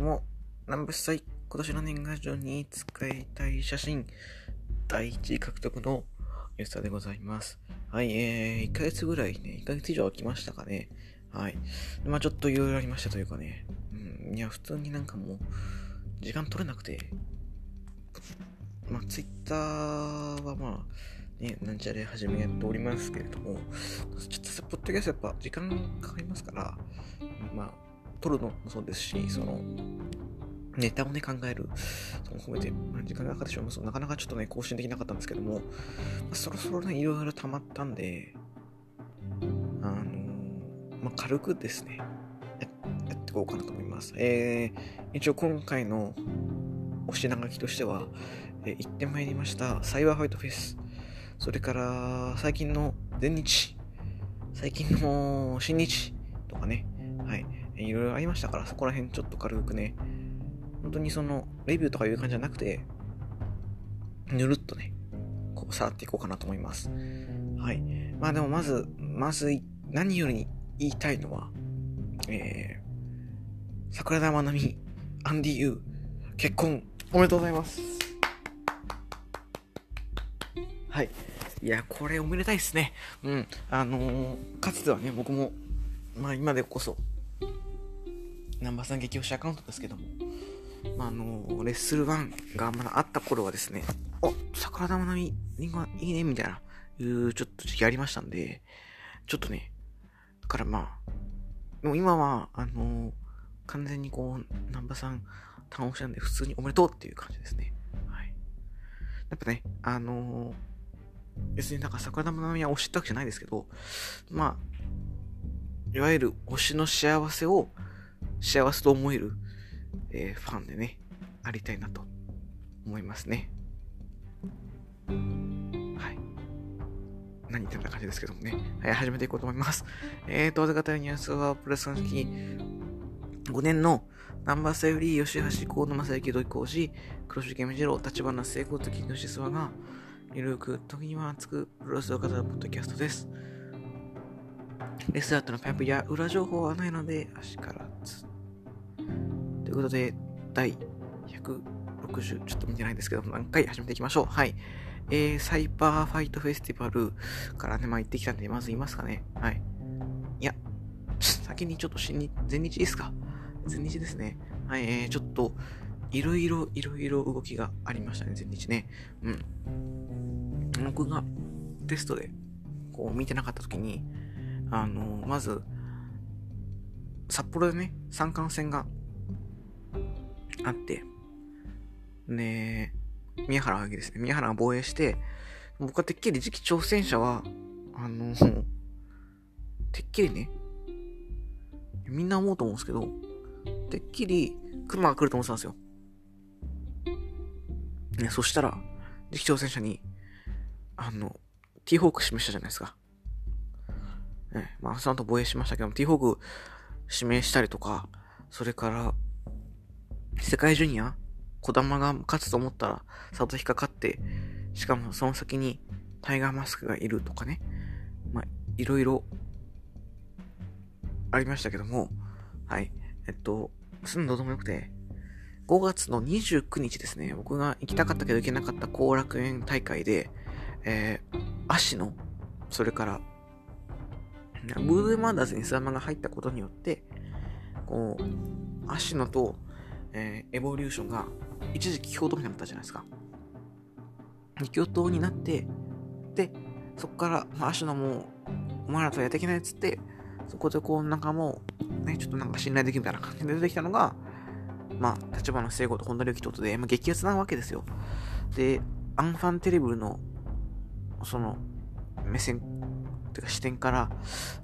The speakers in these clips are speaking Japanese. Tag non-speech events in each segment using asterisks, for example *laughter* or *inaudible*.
も、南部祭、今年の年賀状に使いたい写真、第1位獲得の吉田でございます。はい、えー、1ヶ月ぐらいね、1ヶ月以上空きましたかね。はい。まあちょっといろいろありましたというかね。うん、いや、普通になんかもう、時間取れなくて、まあツイッターはまあ、ね、なんちゃら始めやっておりますけれども、ちょっとポッドキャストやっぱ時間かかりますから、まあ、撮るのもそうですし、その、ネタをね、考える、その含めて、まあ、時間がかかってしまいますなかなかちょっとね、更新できなかったんですけども、まあ、そろそろね、いろいろ溜まったんで、あのー、まあ、軽くですね、ややっていこうかなと思います。えー、一応今回のお品書きとしては、えー、行ってまいりました、サイバーファイトフェス、それから、最近の全日、最近の新日とかね、はい、ろいろありましたから、そこら辺ちょっと軽くね、本当にその、レビューとかいう感じじゃなくて、ぬるっとね、こう、さらっていこうかなと思います。はい。まあでもまず、まず、何より言いたいのは、えー、桜田まなみ、アンディユー、結婚、おめでとうございます。はい。いや、これおめでたいですね。うん。あのー、かつてはね、僕も、まあ今でこそ、ナンバーさん激推しアカウントですけども、まあ、あの、レッスル1がまだあった頃はですね、お桜田まなみ、リンゴいいね、みたいな、いうちょっと時期ありましたんで、ちょっとね、だからまあ、でも今は、あの、完全にこう、ナンバーさん、単押しなんで、普通におめでとうっていう感じですね。はい。やっぱね、あの、別になんか桜田まなみは推したわけじゃないですけど、まあ、いわゆる推しの幸せを幸せと思える、えー、ファンでね、ありたいなと思いますね。はい。何言ってんだ感じですけどもね。はい、始めていこうと思います。えーと、お方ニュースはプレスの時5年のナンバーセーフリー、吉橋、河野正幸、土井浩二、黒潮健次郎、立花聖子、時吉諏訪が、ゆるく、時には熱く、プロレスを語るポッドキャストです。レスラーとのパイプや裏情報はないので、足からず。ということで、第160、ちょっと見てないですけど、何回始めていきましょう。はい。えー、サイバーファイトフェスティバルからね、まあ行ってきたんで、まずいますかね。はい。いや、先にちょっと新日、前日いいですか前日ですね。はい、えー、ちょっと、いろいろ、いろいろ動きがありましたね、前日ね。うん。僕がテストで、こう、見てなかった時に、あの、まず、札幌でね、三冠戦があって、で、宮原がですね、宮原が防衛して、僕はてっきり次期挑戦者は、あの、てっきりね、みんな思うと思うんですけど、てっきり熊が来ると思ってたんですよ。ね、そしたら、次期挑戦者に、あの、ティーホーク示したじゃないですか。ね、まあ、その後防衛しましたけど、ティーホーク指名したりとか、それから、世界ジュニア、小玉が勝つと思ったら、佐藤引っかかって、しかもその先にタイガーマスクがいるとかね、まあ、いろいろ、ありましたけども、はい。えっと、すんのどうもよくて、5月の29日ですね、僕が行きたかったけど行けなかった後楽園大会で、えー、足の、それから、ブーブーマンダーズにスラマが入ったことによって、こう、足野と、えー、エボリューションが一時期共闘になったじゃないですか。共闘になって、で、そこから、まあ、足野も、お前らとはやっていけないっつって、そこでこう、なんかもう、ね、ちょっとなんか信頼できるみたいな感じで出てきたのが、まあ、立花聖子と本田隆起とことで、まあ、激アツなわけですよ。で、アンファンテレブルの、その、目線、てか視点から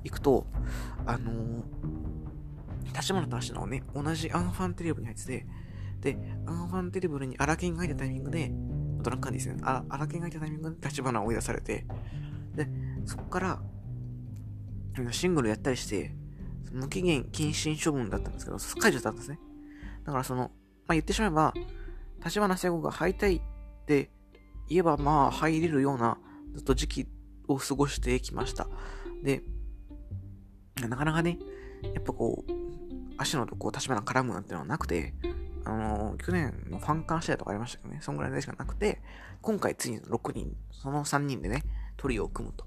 行くと、あのー、立花と足のね、同じアンファンテレブルに入ってて、で、アンファンテレブルに荒研が入ったタイミングで、ドラッカーですね、荒研が入ったタイミングで立花を追い出されて、で、そこから、シングルやったりして、無期限謹慎処分だったんですけど、解除だったんですね。だからその、まあ、言ってしまえば、立花聖子が敗退って言えばまあ入れるようなずっと時期を過ごしてきました。で、なかなかね、やっぱこう、足野とこう、立花絡むなんてのはなくて、あのー、去年のファンカー試合とかありましたけどね、そんぐらいでしかなくて、今回ついに6人、その3人でね、トリオを組むと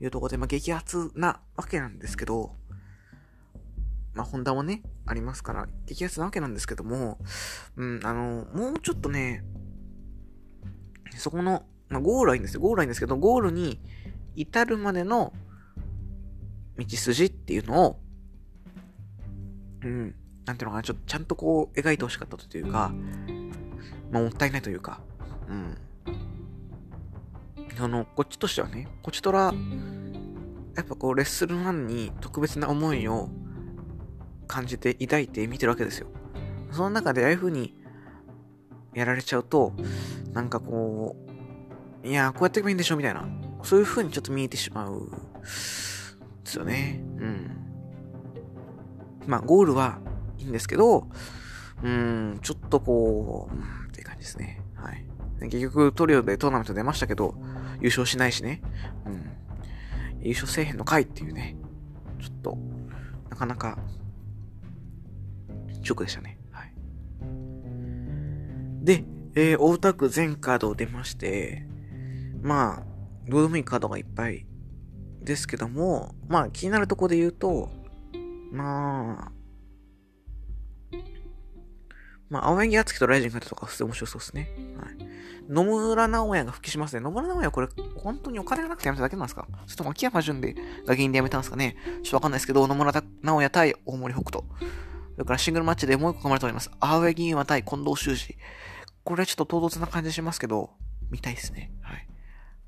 いうところで、まあ、激アツなわけなんですけど、まあ、ホンダもね、ありますから、激アツなわけなんですけども、うん、あのー、もうちょっとね、そこの、まあ、ゴールはいいんですよ。ゴールはいいんですけど、ゴールに至るまでの道筋っていうのを、うん、なんていうのかな、ちょっとちゃんとこう描いてほしかったというか、まあ、もったいないというか、うん。あの、こっちとしてはね、こっちとら、やっぱこう、レッスル1に特別な思いを感じて、抱いて見てるわけですよ。その中でああいう風にやられちゃうと、なんかこう、いや、こうやっていけばいいんでしょみたいな、そういう風にちょっと見えてしまう、ですよね。うん。まあ、ゴールはいいんですけど、うん、ちょっとこう、うん、っていう感じですね。はい。結局トリオでトーナメント出ましたけど、優勝しないしね。うん。優勝せえへんのかいっていうね。ちょっと、なかなか、ショックでしたね。はい。で、えー、大田区全カード出まして、まあ、どうでもいいカードがいっぱいですけども、まあ気になるところで言うと、まあ、まあ、青柳敦樹とライジンがとか普通面白そうですね。はい。野村直哉が復帰しますね。野村直哉これ、本当にお金がなくてやめただけなんですか？それとも秋山純でが原因でやめたんですかね？ちょっとわかんないですけど、野村直哉対大森北斗。それからシングルマッチでもう一個組まれております。青柳優馬対近藤修二。これちょっと唐突な感じしますけど、見たいですね。はい。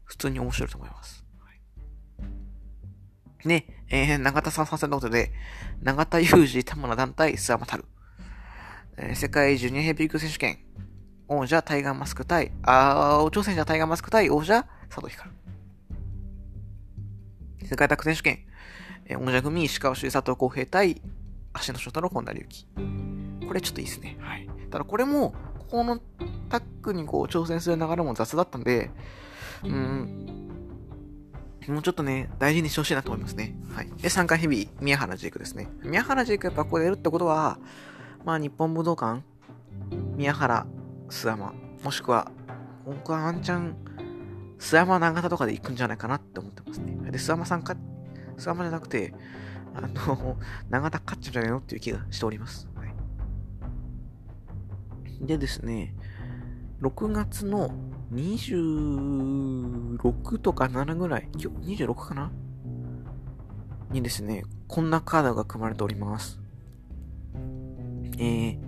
普通に面白いと思います。ね、えー、長田さん参戦のことで、長田裕二、田村団体、諏訪間太郎。えー、世界ジュニアヘビー級選手権、王者タイガーマスク対、あー、挑戦者タイガーマスク対王者佐藤光。世界タッグ選手権、えー、王者組石川修佐藤浩平対足の翔太郎本田隆起。これちょっといいですね。はい。ただこれも、ここのタッグにこう挑戦する流れも雑だったんで、うん、もうちょっとね、大事にしてほしいなと思いますね。はい。で、3回ヘビー、宮原ジークですね。宮原ジークやっぱここでやるってことは、まあ、日本武道館、宮原、須山、もしくは、僕はワンチャン、須山長田とかで行くんじゃないかなって思ってますね。で、須山さんか、須山じゃなくて、あの、長田勝っちゃうんじゃないのっていう気がしております。はい、でですね、6月の26とか7ぐらい、今日26かな？にですね、こんなカードが組まれております。え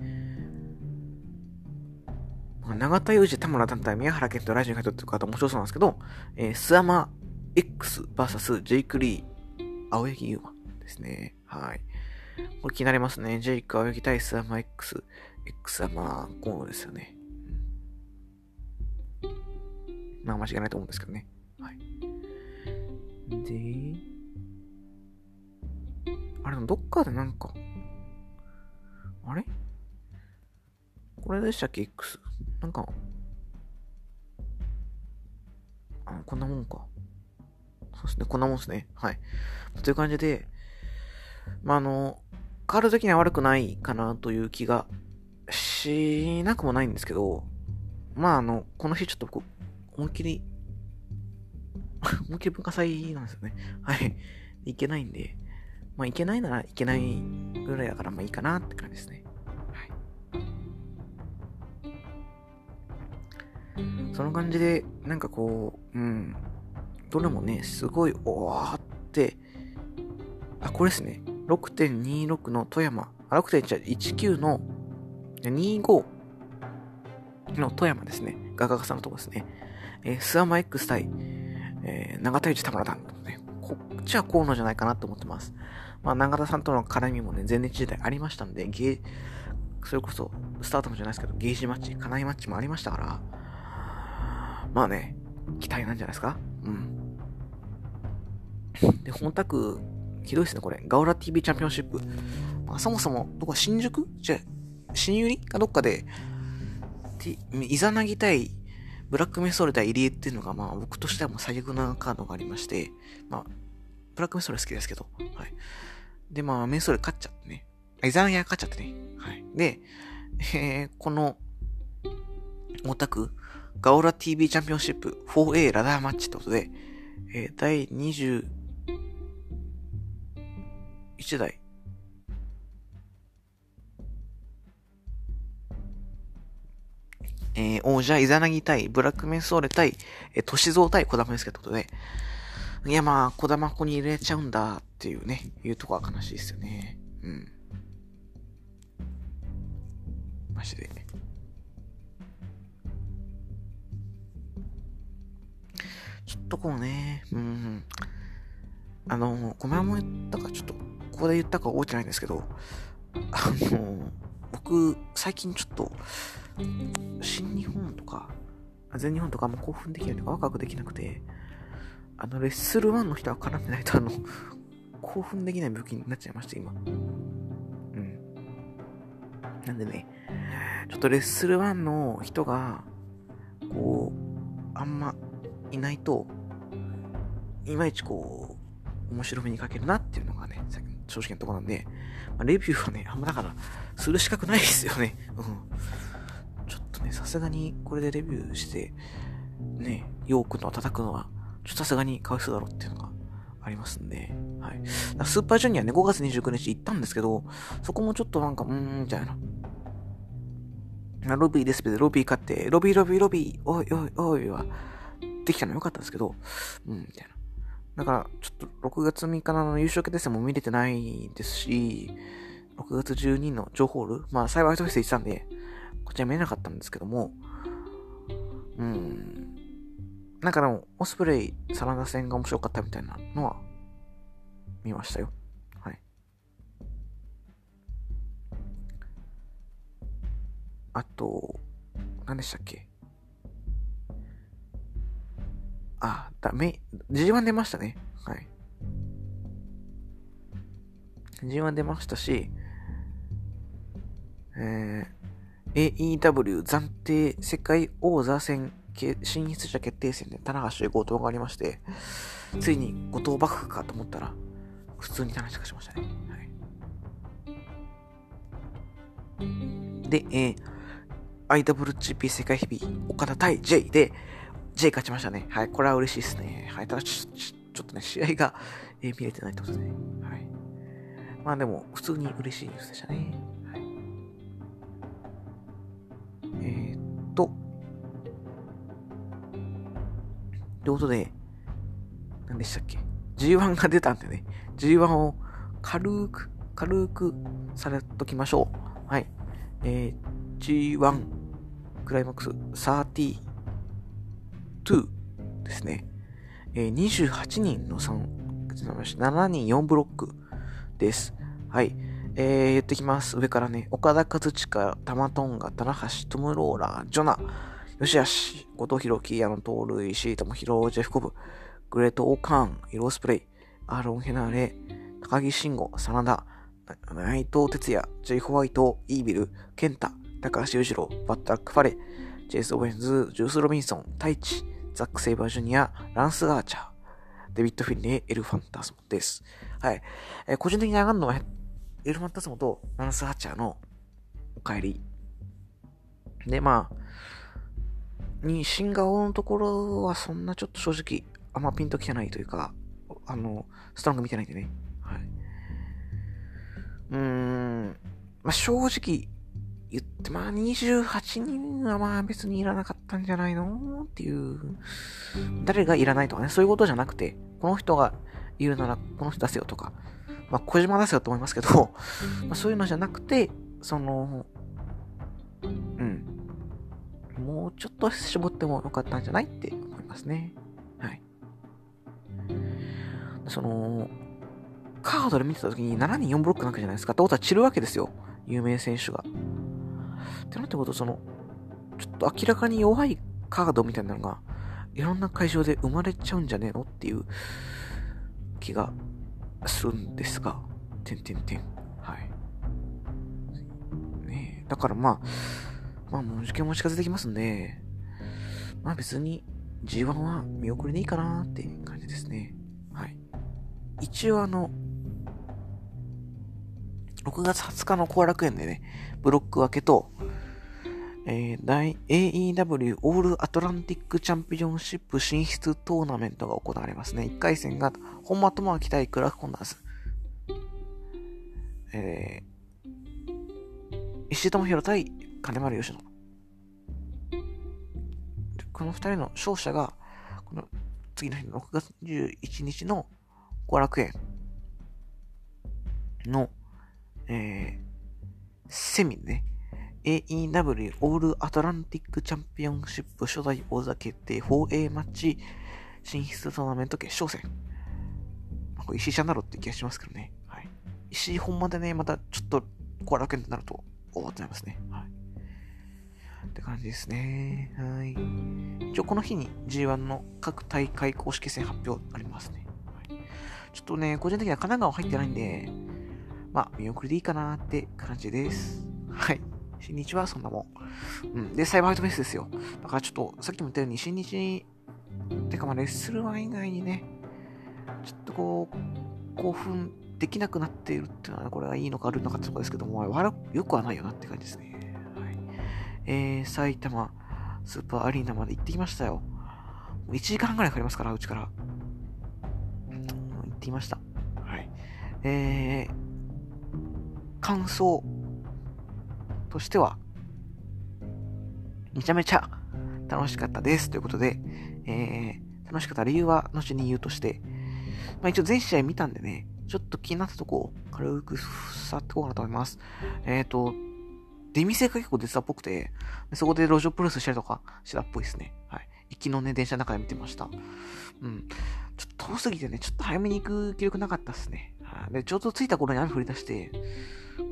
ー、長田裕二、田村団体、宮原健とラジオに書いてる方面白そうなんですけど、えー、スアマ X vs ジェイク・リー、青柳優馬ですね。はい。これ気になりますね。ジェイク、青柳対スアマ X、X はまあ、河野ですよね。まあ、間違いないと思うんですけどね。はい。で、あれ、どっかでなんか、あれ？これでしたっけ ?X？なんか、あ、こんなもんか。そうですね、こんなもんですね。はい。という感じで、まあ、あの、カード的には悪くないかなという気がしなくもないんですけど、まあ、あの、この日ちょっと、思いっきり *laughs* 思いっきり文化祭なんですよね。*laughs* はい。いけないんで、まあ、いけないならいけないぐらいだから、まあいいかなって感じですね。はいその感じで、なんかこう、うん、どれもね、すごい、おーって、あ、これですね。6.26の富山、あ、6.19の25の富山ですね。ガガガさんのとこですね。えー、スアマ X 対、えー、長田内田村団ね。こっちは河野じゃないかなと思ってます。まあ、長田さんとの絡みもね、前日時代ありましたんで、ゲー、それこそ、スタートもじゃないですけど、ゲージマッチ、カナイマッチもありましたから、まあね、期待なんじゃないですか？うん。で、本宅、ひどいですね、これ。ガオラ TV チャンピオンシップ。まあ、そもそも、どこ新宿？じゃ新百合？かどっかで、イザナギ対ブラックメソール対入江っていうのが、まあ僕としてはもう最悪なカードがありまして、まあ、ブラックメソール好きですけど、はい。で、まあメソル勝っちゃってね。イザナギが勝っちゃってね。はい。で、えー、この、オタク、ガオラ TV チャンピオンシップ 4A ラダーマッチってことで、えー、第21代、えー、王者イザナギ対ブラックメンソーレ対、えー、トシゾウ対小玉ですけってことで、いやまあ、小玉子に入れちゃうんだっていうね、いうとこは悲しいですよね。うん。マジで。ちょっとこうね、うん。あの、ごめんも言ったか、ちょっと、ここで言ったか覚えてないんですけど、あの、僕、最近ちょっと、新日本とか、全日本とかも興奮できないとか、ワクワクできなくて、あの、レッスル1の人は絡んでないと、あの、*laughs* 興奮できない病気になっちゃいました、今。うん。なんでね、ちょっとレッスル1の人が、こう、あんまいないと、いまいちこう、面白めに書けるなっていうのがね、正直なとこなんで、まあ、レビューはね、あんまだから、する資格ないですよね。うん。ね、さすがにこれでレビューして、ね、ヨークの叩くのは、ちょっとさすがにかわいそうだろうっていうのがありますんで、はい。スーパージュニアね、5月29日行ったんですけど、そこもちょっとなんか、うーん、みたいな。ロビーですけど、ロビー買って、ロビーロビーロビー、おいおいおいは、できたのよかったんですけど、うん、みたいな。だから、ちょっと6月3日の優勝決定戦も見れてないですし、6月12日のジョホール、まあ、幸いとして行ってたんで、こちら見れなかったんですけども、うん、なんかでも、オスプレイ、サラダ戦が面白かったみたいなのは、見ましたよ。はい。あと、何でしたっけ？あ、だ、め、G1 出ましたね。はい。G1 出ましたし、えー、AEW 暫定世界王座戦進出者決定戦で棚橋で強盗がありまして、ついに後藤幕府かと思ったら、普通に棚橋がしましたね。はい、で、えー、IWGP 世界ヘビー、岡田対 J で、J 勝ちましたね。はい、これは嬉しいですね。はい、ただちょちょっとね、試合が、えー、見れてないってことですね。はい。まあでも、普通に嬉しいニュースでしたね。えー、っと、ということで、何でしたっけ ?G1 が出たんでね、G1 を軽く、軽くされときましょう。はい。えー、G1 クライマックス32ですね。えー、28人の3、7人4ブロックです。はい。えー、言ってきます。上からね、岡田和親、玉トンガ、棚橋、トムローラー、ジョナ、よしよし、後藤弘樹、矢野盗塁、シートも広、ジェフコブ、グレート・オーカーン、イロースプレイ、アーロン・ヘナーレ、高木慎吾、真田、内藤哲也、ジェイ・ホワイト、イービル、ケンタ、高橋裕次郎、バッタック・ファレ、ジェイス・オベンズ、ジュース・ロビンソン、タイチ、ザック・セイバー・ジュニア、ランス・ガーチャー、デビッド・フィンレイ、エル・ファンタスモです。はい。えー、個人的に上がるのは、エル・ファンタスモとランス・ガーチャーのお帰り。で、まあ、に新顔のところはそんなちょっと正直あんまピンときてないというか、あの、ストロング見てないんでね。はい。うーん、まあ、正直言って、まあ28人はまあ別にいらなかったんじゃないのっていう、誰がいらないとかね、そういうことじゃなくて、この人がいるならこの人出せよとか、まあ小島出せよと思いますけど、まあ、そういうのじゃなくて、その、うん、もうちょっと絞ってもよかったんじゃないって思いますね。はい。その、カードで見てた時に7人4ブロックなわけじゃないですか。ってことは散るわけですよ。有名選手が。ってなってことその、ちょっと明らかに弱いカードみたいなのが、いろんな会場で生まれちゃうんじゃねえのっていう気がするんですが、てんてんてん。はい。ね、だからまあ、まあもう受験も近づいてきますんで、まあ別に G1 は見送りでいいかなって感じですね。はい。一応あの、6月20日の後楽園でね、ブロック分けと、えー、AEW オールアトランティックチャンピオンシップ進出トーナメントが行われますね。1回戦が本間智明対クラフコンダーズ。えー、石井智弘対金丸義野。この二人の勝者が、この次の日の6月21日の後楽園の、えー、セミね、AEW オールアトランティックチャンピオンシップ初代王座決定 4A マッチ進出トーナメント決勝戦。まあ、これ石井ちゃんだろって気がしますけどね。はい。石井本までね、またちょっと後楽園となると、おおってなりますね。はい。って感じですね。はい。一応この日に G1 の各大会公式戦発表ありますね。はい、ちょっとね、個人的には神奈川入ってないんで、まあ、見送りでいいかなって感じです。はい。新日はそんなもん。うん。で、サイバーハイトフェスですよ。だからちょっと、さっきも言ったように、新日に、てかまあ、レッスルワン以外にね、ちょっとこう、興奮できなくなっているっていうのは、これがいいのか悪いのかってとこですけども、悪よくはないよなって感じですね。えー、埼玉スーパーアリーナまで行ってきましたよ。1時間半くらいかかりますから、うちから。行ってきました。はい。えー、感想としては、めちゃめちゃ楽しかったです。ということで、えー、楽しかった理由は後に言うとして、まあ一応全試合見たんでね、ちょっと気になったとこを軽く触っていこうかなと思います。えっ、ー、と、出店が結構出てたっぽくて、そこで路上プロレスしたりとかしたっぽいですね。はい。行きのね、電車の中で見てました。うん。ちょっと遠すぎてね、ちょっと早めに行く気力なかったっすね。はい。で、ちょうど着いた頃に雨降り出して、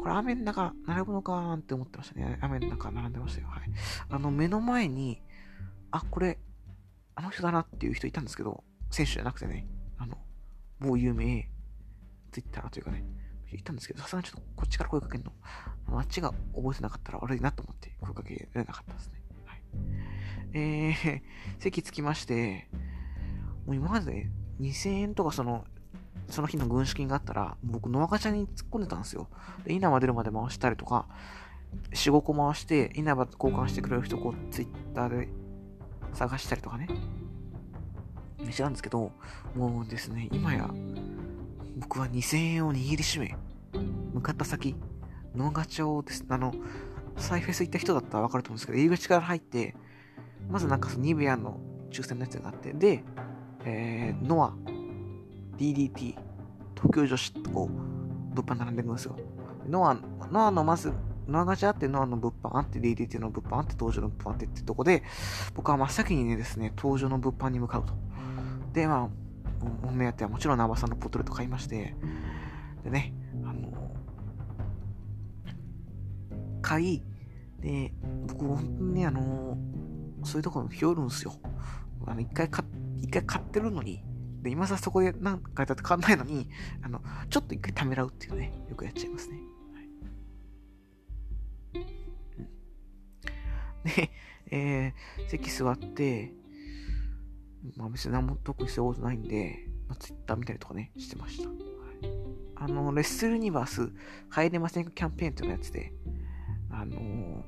これ雨の中並ぶのかーんて思ってましたね。雨の中並んでましたよ。はい。あの、目の前に、あ、これ、あの人だなっていう人いたんですけど、選手じゃなくてね、あの、某有名、ツイッターというかね、いたんですけど、さすがにちょっとこっちから声かけるの、あっちが覚えてなかったら悪いなと思って声かけられなかったですね。はい。えー、*laughs* 席着きまして、もう今まで2000円とかその、その日の軍資金があったら、僕、ノアガチャに突っ込んでたんですよ。で、稲葉出るまで回したりとか、4、5個回して、稲葉交換してくれる人、こう、ツイッターで探したりとかね。してたんですけど、もうですね、今や、僕は2000円を握りしめ、向かった先、ノーガチャをです、あの、サイフェス行った人だったらわかると思うんですけど、入り口から入って、まずなんかそのニベアの抽選のやつがあって、で、えー、ノア、DDT、東京女子とこう、物販並んでるんですよ。ノア、ノアのまず、ノアガチャあって、ノアの物販あって、DDT の物販あって、登場の物販あってってとこで、僕は真っ先にねですね、登場の物販に向かうと。で、まあ、お目当てはもちろんナバさんのポトレット買いまして、でね、あの、買い、で、僕本当にね、あの、そういうところにひよるんですよ。あの、一回買、一回買ってるのに、で、今さそこで何かやったって買わんないのに、あの、ちょっと一回ためらうっていうね、よくやっちゃいますね。はい、で、えー、席座って、まあ別に何も特にすることないんで、まあ、ツイッター見たりとかね、してました。はい、あの、レッスルユニバース入れませんかキャンペーンっていうのやつで、あのー、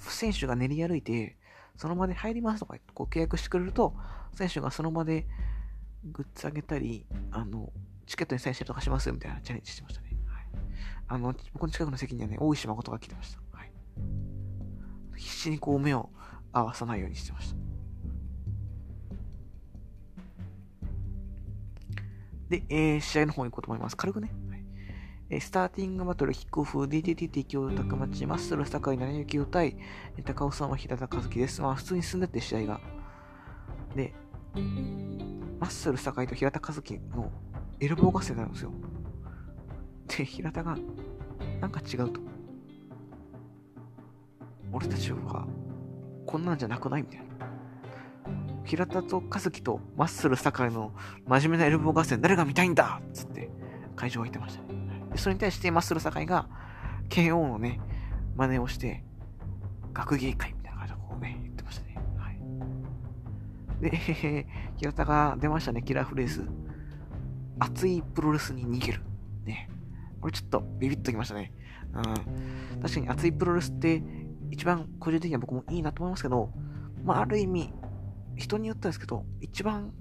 選手が練り歩いて、その場で入りますとかこう契約してくれると、選手がその場でグッズあげたり、あの、チケットにサインしたりとかしますみたいなチャレンジしてましたね。はい。あの、僕の近くの席にはね、大石誠が来てました。はい。必死にこう目を合わさないようにしてました。で、えー、試合の方に行こうと思います。軽くね。はいえ、スターティングバトル、キックオフ、DDT 敵を高町、マッスル、坂井、成幸を対、高尾さんは平田和樹です。まあ、普通に進んでって試合が。で、マッスル、坂井と平田和樹のエルボー合戦なんですよ。で、平田が、なんか違うと。俺たちは、こんなんじゃなくないみたいな。平田と和樹とマッスル酒井の真面目なエルボー合戦誰が見たいんだっつって会場が言ってましたね。でそれに対してマッスル酒井が KO のね、真似をして、学芸会で、*laughs* 平田が出ましたね、キラーフレーズ。熱いプロレスに逃げる。ね。これちょっとビビッときましたね。うん。確かに熱いプロレスって一番個人的には僕もいいなと思いますけど、まあある意味、人によってはですけど、一番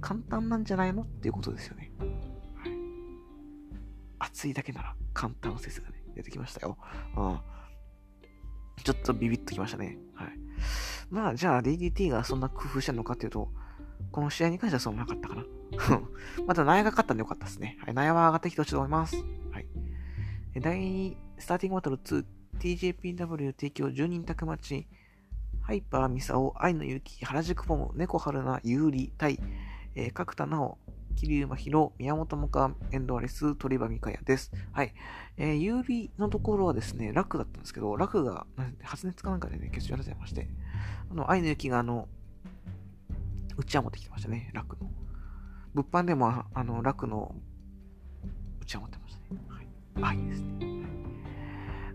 簡単なんじゃないのっていうことですよね。はい。熱いだけなら簡単説がね、出てきましたよ。うん。ちょっとビビッときましたね。はい。まあ、じゃあ DDT がそんな工夫してるのかっていうと、この試合に関してはそうなかったかな。*laughs* また、ナヤが勝ったんでよかったですね。はい、ナヤは上がってきてほしいと思います。はい。第2、スターティングバトル2、TJPW 提供10人宅待ち、ハイパーミサオ、愛の雪、原宿ポム、猫春菜、有利、対、えー、角田直、桐生真宙、宮本もか、遠藤アリス、鳥羽美香也です。はい。えー、有利のところはですね、楽だったんですけど、楽が、発熱かなんかでね、決勝やらせまして、あの、愛の雪があの、うちわ持ってきてましたね、楽の。物販でも、あの、楽のうちわ持ってましたね。はい。愛ですね。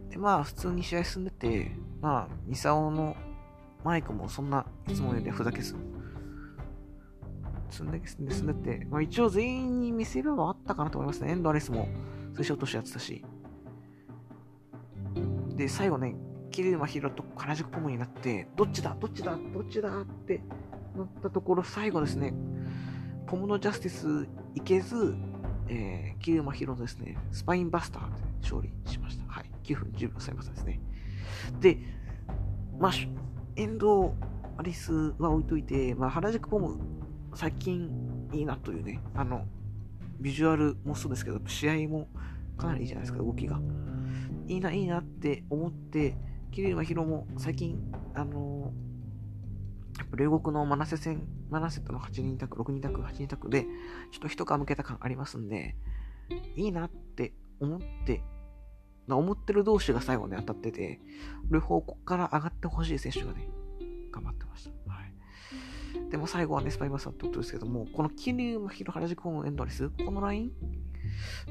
で、まあ、普通に試合進んでて、まあ、ミサオのマイクもそんないつもよりふざけず、積んで、積んでて、まあ、一応全員に見せ場はあったかなと思いますね。エンドアレスも推奨としてやってたし。で、最後ね、桐生ヒロと原宿ポムになって、どっちだ？どっちだ？どっちだ？ってなったところ、最後ですね、ポムのジャスティスいけず、えー、桐生ヒロのですね、スパインバスターで勝利しました。はい。9分10秒されましたですね。で、まあ、エンドアリスは置いといて、まあ、原宿ポム最近いいなというね、あの、ビジュアルもそうですけど、試合もかなりいいじゃないですか、動きが。いいな、いいなって思って、桐生ヒロも最近、あのやっぱ両国のマナセ戦、マナセとの8人択、6人択、8人択で、ちょっと一皮向けた感ありますんで、いいなって思って、思ってる同士が最後ね、当たってて、両方ここから上がってほしい選手がね、頑張ってました。でも最後はね、スパイマスターってことですけども、この桐生真宙原宿ホームエンドレス、このライン？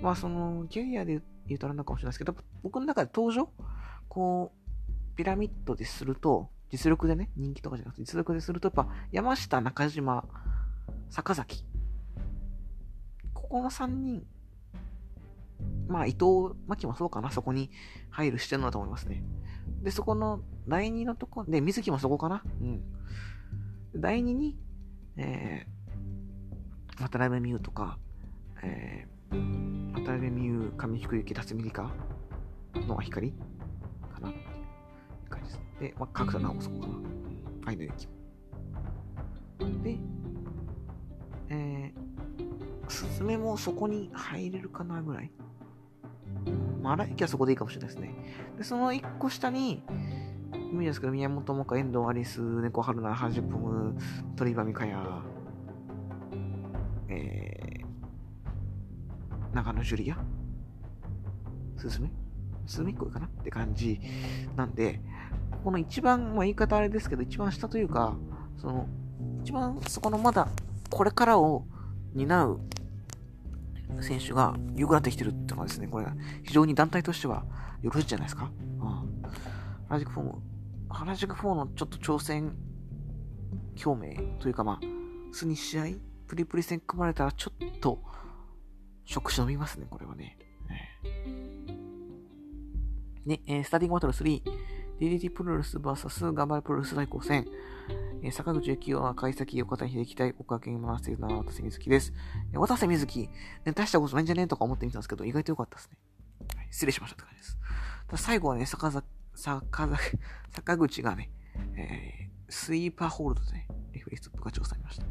まあその、キャリアで言うとあれなのかもしれないですけど、僕の中で登場？こう、ピラミッドですると、実力でね、人気とかじゃなくて実力ですると、やっぱ山下、中島、坂崎。ここの3人、まあ伊藤真希もそうかな、そこに入る視点だと思いますね。で、そこの第2のとこで、水木もそこかなうん。第2に、えー、渡辺美優とか、えー、渡辺美優、上福幸、辰巳理香の光かなでまあ、角田直もそこかな。愛の雪。で、えー、スズメもそこに入れるかなぐらい。まあ、荒井はそこでいいかもしれないですね。で、その1個下に、意味ですけど、宮本もか、遠藤アリス、猫春菜、ハジプム、鳥羽美香や、えー、長野ジュリア？すずめすずめっこいかな？って感じなんで、この一番、まあ、言い方あれですけど、一番下というか、その、一番そこのまだ、これからを担う選手が良くなってきてるっていうのはですね、これ、非常に団体としてはよろしいじゃないですか。うん。原宿フォーム、原宿4のちょっと挑戦表明というかまあ、普通に試合、プリプリ戦組まれたらちょっと、触手伸びますね、これはね。ね、えー、スターティングバトル3、DDT プロレス VS 頑張るプロレス大交戦、えー、坂口幸雄は海崎横田秀樹対岡県回しているのは渡瀬瑞希です。えー、渡瀬瑞希、ね、大したことないんじゃね？えとか思ってみたんですけど、意外と良かったですね。はい、失礼しましたって感じです。ただ最後はね、坂崎、坂崎坂口がね、えー、スイーパーホールドで、ね、レフリストップが調査されました。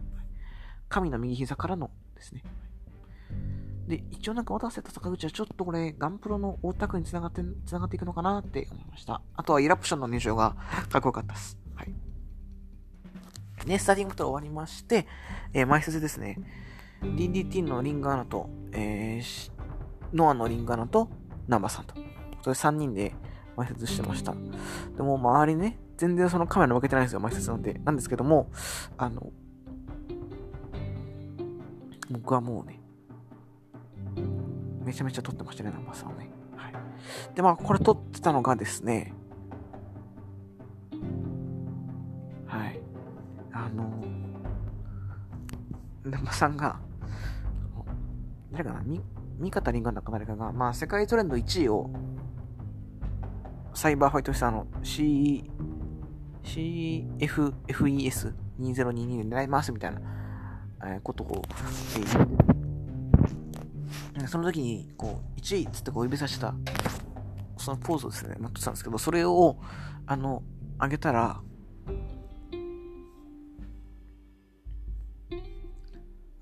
神の右膝からのですね。で、一応なんか渡せた坂口はちょっとこれ、ガンプロの大田区に繋がって、繋がっていくのかなって思いました。あとはイラプションの入場が *laughs* かっこよかったです。はい。ね、スターティングと終わりまして、えー、前説ですね。DDT のリンガーナと、えー、ノアのリンガーナと、ナンバーさんと。それ3人で、埋設してました。でも、周りね、全然そのカメラ向けてないんですよ、埋設なんで。なんですけども、あの、僕はもうね、めちゃめちゃ撮ってましたね、ナンバーさんをね。はい。で、まあ、これ撮ってたのがですね、はい。あの、ナンバーさんが、誰かな、み、三方リンガンだか誰かが、まあ、世界トレンド1位を、サイバーファイトしたあの、C、CFFES2022 で狙いますみたいな、えー、ことを、えー、言ってその時に、こう、1位っつってこう指さした、そのポーズをですね、持ってたんですけど、それを、あの、あげたら、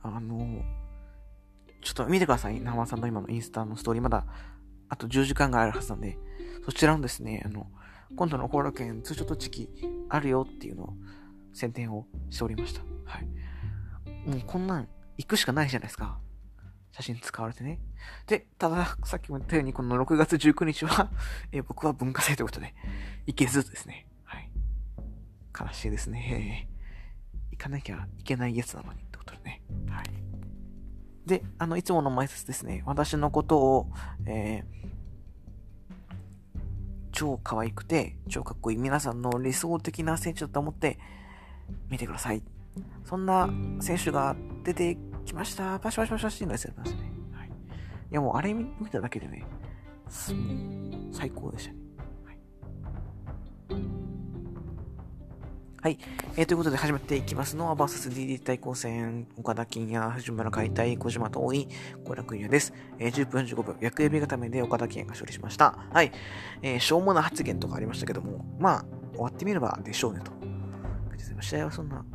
あの、ちょっと見てください。生さんの今のインスタのストーリー。まだ、あと10時間があるはずなんで、そちらのですね、あの、今度のコーラ券、ツーショットチキあるよっていうのを宣伝をしておりました。はい。もうこんなん行くしかないじゃないですか。写真使われてね。で、ただ、さっきも言ったように、この6月19日は *laughs* え僕は文化祭ということで、行けずですね。はい。悲しいですね。*laughs* 行かなきゃいけないやつなのにってことでね。はい。で、あの、いつもの前説ですね。私のことを、えー、超可愛くて、超かっこいい皆さんの理想的な選手だと思って見てください。そんな選手が出てきました。パシパシパシパシのやつやりますね。はい。いやもうあれ見ただけでね、最高でしたね。はい。えー、ということで始めていきますのは、バーサス DD 対抗戦、岡田金也、藤村解体、小島遠い、小楽也です。えー、10分45秒、役指固めで岡田金也が勝利しました。はい。えー、しょうもな発言とかありましたけども、まあ、終わってみればでしょうねと。試合はそんな、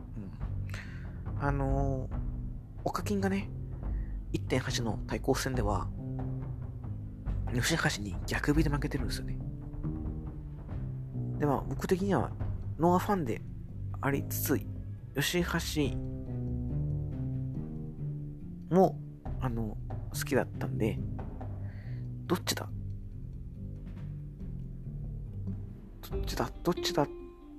うん。あのー、岡金がね、1.8の対抗戦では、吉橋に逆指で負けてるんですよね。で、まあ、僕的には、ノアファンでありつつ、吉橋も、あの、好きだったんで、どっちだ？どっちだ？どっちだ？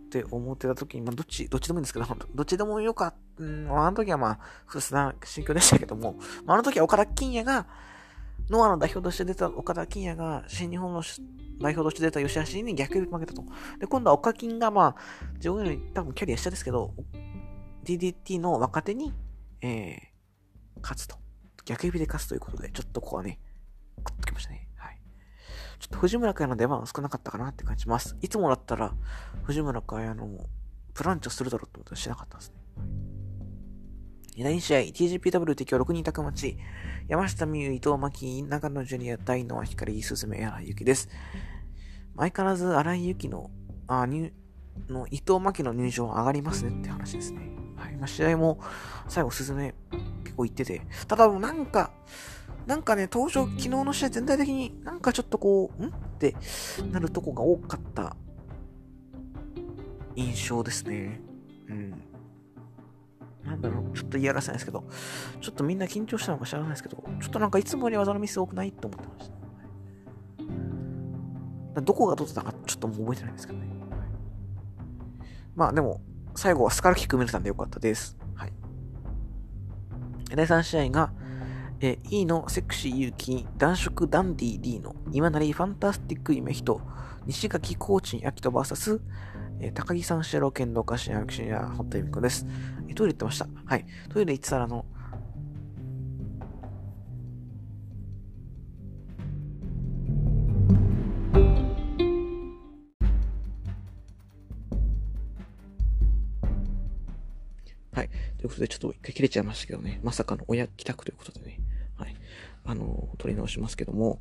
って思ってた時に、まあ、どっち、どっちでもいいんですけど、どっちでもよかった、ん、あの時はまあ、複雑な心境でしたけども、まあ、あの時は岡田金也が、ノアの代表として出た岡田金也が、新日本の代表として出た吉橋に逆に負けたと。で、今度は岡金が、まあ、自分より多分キャリア下ですけど、DDT の若手に、えー、勝つと。逆指で勝つということで、ちょっとここはね、くっときましたね。ちょっと藤村海の出番は少なかったかなって感じます。いつもだったら、藤村海あの、プランチョするだろうってことはしなかったんですね。第2試合、TGPW 敵は6人宅町、山下美優、伊藤真希、長野ジュニア、大野光、鈴目、荒井由紀です。相変わらず荒井由紀の、あ、入、の伊藤真希の入場は上がりますねって話ですね。はい。まあ、試合も最後鈴目結構言ってて、ただなんか、なんかね、登場、昨日の試合全体的になんかちょっとこう、んってなるとこが多かった印象ですね。うん。なんだろう、ちょっと嫌らせないですけど、ちょっとみんな緊張したのか知らないですけど、ちょっとなんかいつもより技のミス多くないと思ってました。どこがどうだったかちょっともう覚えてないんですけどね。まあでも、最後はスカルキック見れたんでよかったです。はい。第3試合が、えー、E の？セクシー勇気、男色ダンディ D の今なりファンタスティック夢人、西垣コーチン秋人 VS、えー、高木さん、シェロケンドカシア、アクシア、ホットエミコです。えー、トイレ行ってました。はい。トイレ行ってたら、の、はい。ということで、ちょっと一回切れちゃいましたけどね。まさかの親帰宅ということでね。あの、取り直しますけども、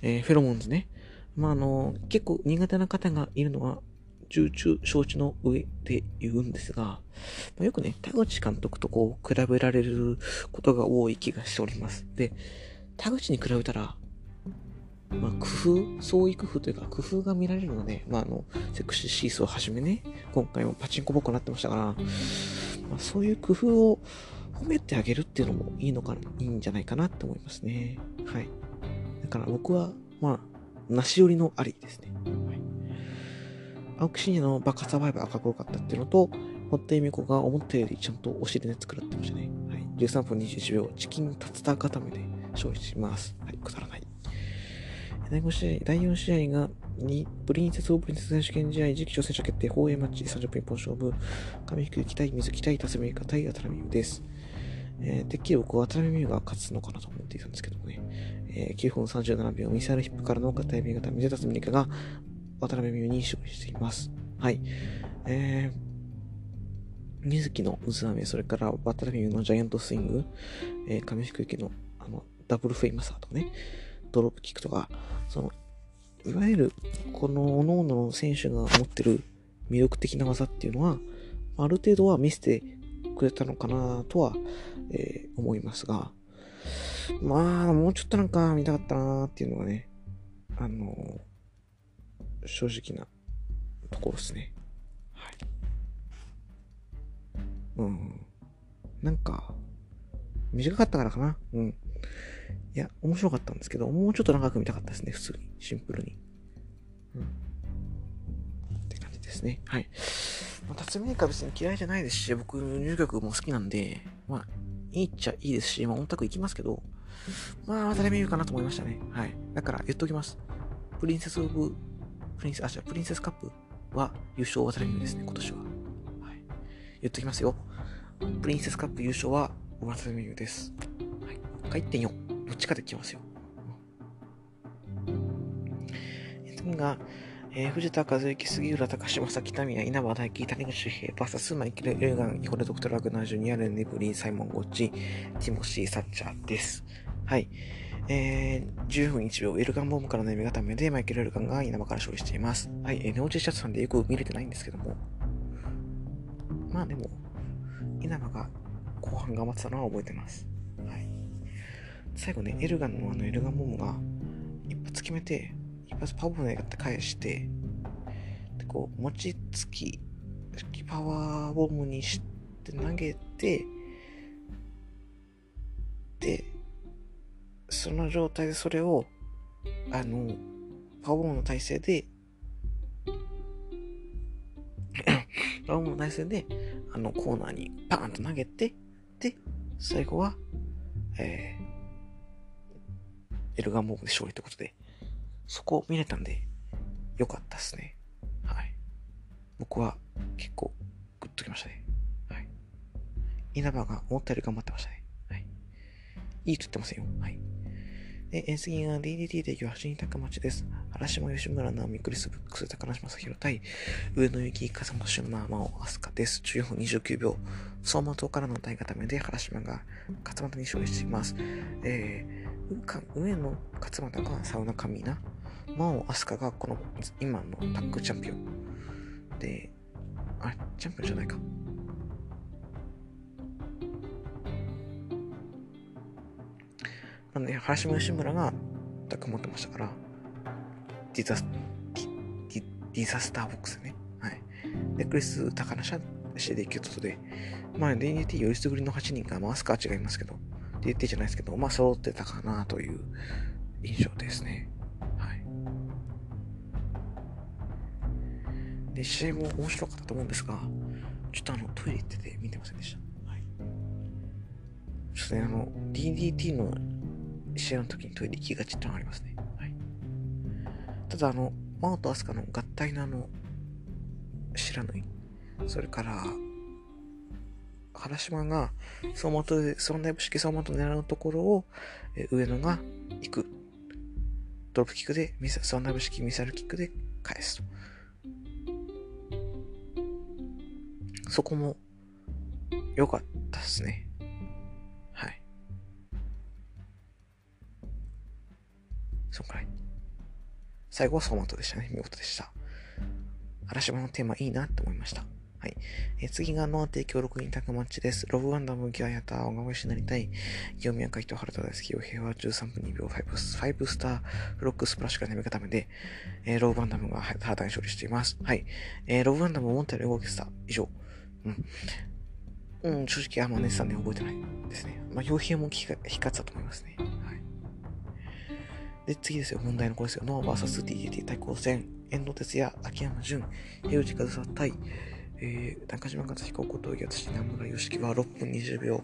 えー、フェロモンズね。まあ、あの、結構苦手な方がいるのは重々承知の上で言うんですが、まあ、よくね、田口監督とこう、比べられることが多い気がしております。で、田口に比べたら、まあ、工夫、創意工夫というか、工夫が見られるので、まあ、あの、セクシーシースをはじめね、今回もパチンコボコになってましたから、まあ、そういう工夫を褒めてあげるっていうのもいいのかな、いいんじゃないかなって思いますね。はい。だから僕は、まあ、なし寄りのありですね。はい青木真也のバカサバイバーかっこよかったっていうのと、堀田恵美子が思ったよりちゃんとお尻で作られてましたね。はい。13分21秒、チキンタツタ固めで勝利します。はい、くだらない。第5試合、第4試合が、に、プリンセスオープンセス選手権試合、次期挑戦者決定、放映マッチ、30分一本勝負、上福期待、水期待、辰巳香対渡辺美です。えー、てっきり僕は渡辺美優が勝つのかなと思っていたんですけどもね、えー、9分37秒、ミサイルヒップからの片指型、水立美香が渡辺美優に勝利しています。はい。えー、水木の渦飴、それから渡辺美優のジャイアントスイング、えー、上福行のあの、ダブルフェイマサーとかね、ドロップキックとか、その、いわゆる、この各々の選手が持ってる魅力的な技っていうのは、ある程度は見せてくれたのかなとは、えー、思いますが、まあ、もうちょっとなんか見たかったなーっていうのがね、あのー、正直なところですね。はい。うん。なんか、短かったからかな。うん。いや、面白かったんですけど、もうちょっと長く見たかったですね、普通に。シンプルに。うん。って感じですね。はい。まあ、辰巳か別に嫌いじゃないですし、僕、入局も好きなんで、まあ、いいっちゃいいですし、まあ、音楽行きますけど、まあ、誰も言うかなと思いましたね。はい。だから、言っときます。プリンセスオブ、プリンセス、あ、違う、プリンセスカップは優勝渡辺美ですね、今年は。はい。言っときますよ。プリンセスカップ優勝は渡辺美です。はい。回転4。どっちかで来ますよ。次が、えー、藤田和之、杉浦高島、崎田宮、稲葉大輝、谷口平、バサスマイケル、エルガン、イコレドクトラグナージュニア、レン・ネブリー、サイモン・ゴッチ、ティモシー・サッチャーです。はい。えー、10分1秒、エルガンボムからの読み固めで、マイケル・エルガンが稲葉から勝利しています。はい。えー、ネオジェシャツさんでよく見れてないんですけども。まあでも、稲葉が後半頑張ってたのは覚えてます。はい。最後ね、エルガンのあのエルガンボムが一発決めて、一発パワーボムって返して、で、こう、餅つき、パワーボムにして投げて、で、その状態でそれを、あの、パワーボムの体勢で、*coughs* パワーボムの体勢で、あの、コーナーにパーンと投げて、で、最後は、えー、エルガンボムで勝利ということで、そこを見れたんで、よかったですね。はい。僕は結構グッときましたね。はい。稲葉が思ったより頑張ってましたね。はい。いいと言ってませんよ。はい。で、演出が DDT で岩橋に高町です。原島吉村直美クリスブックス高梨正宏対上野幸風間俊馬真央飛鳥です。14分29秒。相馬島からの大固めで原島が勝俣に勝利しています。えー、上野勝俣がサウナ神な。真央飛鳥がこの今のタッグチャンピオン。で、あ、チャンピオンじゃないか。なんで、原島吉村がタッグ持ってましたから、ディザス、ディディザスターボックスね。はい。で、クリス・高梨は CD キュートで、まあ、DDT よりすぐりの8人が、まあ、アスカは違いますけど、DDT じゃないですけど、まあ、揃ってたかなという印象ですね。はい。で、試合も面白かったと思うんですが、ちょっとあの、トイレ行ってて見てませんでした。はい。ちょっとね、あの、DDT の試合の時にトイレ行きがちってのがありますね。はい。ただ、あの、マオとアスカの合体のあの、知らない。それから、原島が相馬と、その内部式相馬と狙うところを、え上野が行く。ドロップキックで、ミサ、その内部式ミサイルキックで返すと。そこも良かったですね。そんくらい。最後はソマトでしたね。見事でした。嵐島のテーマいいなって思いました。はい。えー、次がノア提供6人タグマッチです。ロブワンダム、ギアヤタ、小川石になりたい。清宮海人、原田大好き、お平和13分2秒5、5スター、フロックスプラッシュが眠めためで、えー、ロブワンダムが原田に勝利しています。はい。えー、ロブワンダム思ったより動けてた。以上。うん。うん、正直あんま熱さんね、覚えてないですね。まあ、傭兵も光ってたと思いますね。はいで、次ですよ、問題のこれですよ。ノア VSDDT 対抗戦。遠藤哲也、秋山純、平内和沙対、えー、中島克彦、小峠私、名村良樹は6分20秒。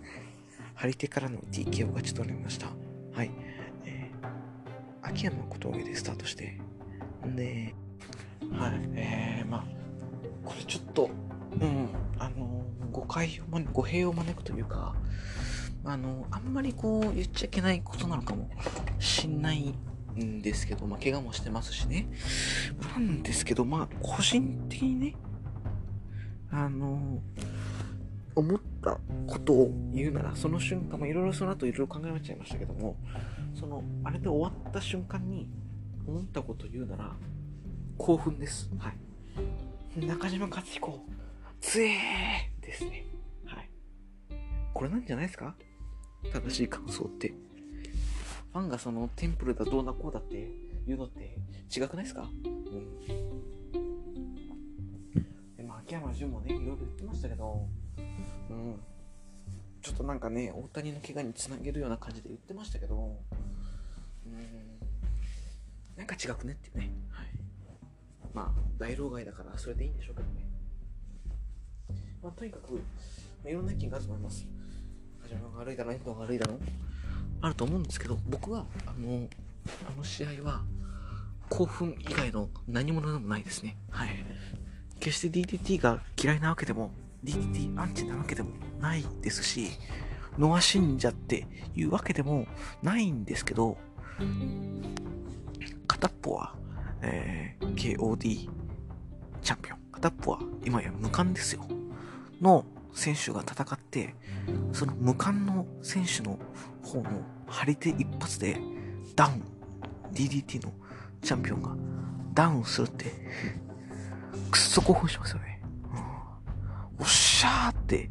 張り手からの TK を勝ち取りました。はい。えー、秋山小峠でスタートして。んで、はい。えー、まあ、これちょっと、うん、あの、誤解を、語弊を招くというか、あの、あんまりこう言っちゃいけないことなのかもしんないんですけど、まあ、怪我もしてますしね。なんですけど、まあ、個人的にね、あの、思ったことを言うなら、その瞬間、まあ、いろいろその後いろいろ考えちゃいましたけども、その、あれで終わった瞬間に思ったことを言うなら、興奮です。はい。中島克彦、つえーですね。はい。これなんじゃないですか？正しい感想って。ファンがそのテンプルだどうなこうだって言うのって違くないですか？うん。秋山純もね、いろいろ言ってましたけど、うん。ちょっとなんかね、大谷の怪我につなげるような感じで言ってましたけど、うん。なんか違くねっていうね。はい。まあ、大老害だからそれでいいんでしょうけどね。まあ、とにかく、いろんな意見があると思います。始まが悪いだろ、遠藤が悪いだろ、あると思うんですけど、僕は、あの、あの試合は、興奮以外の何者でもないですね。はい。決して DDT が嫌いなわけでも、DDT アンチなわけでもないですし、ノア信者っていうわけでもないんですけど、片っぽは、えー、KOD チャンピオン。片っぽは今や無冠ですよ。の選手が戦って、その無冠の選手の方の張り手一発でダウン、DDT のチャンピオンがダウンするって、くっそ興奮しますよね。うん、おっしゃーって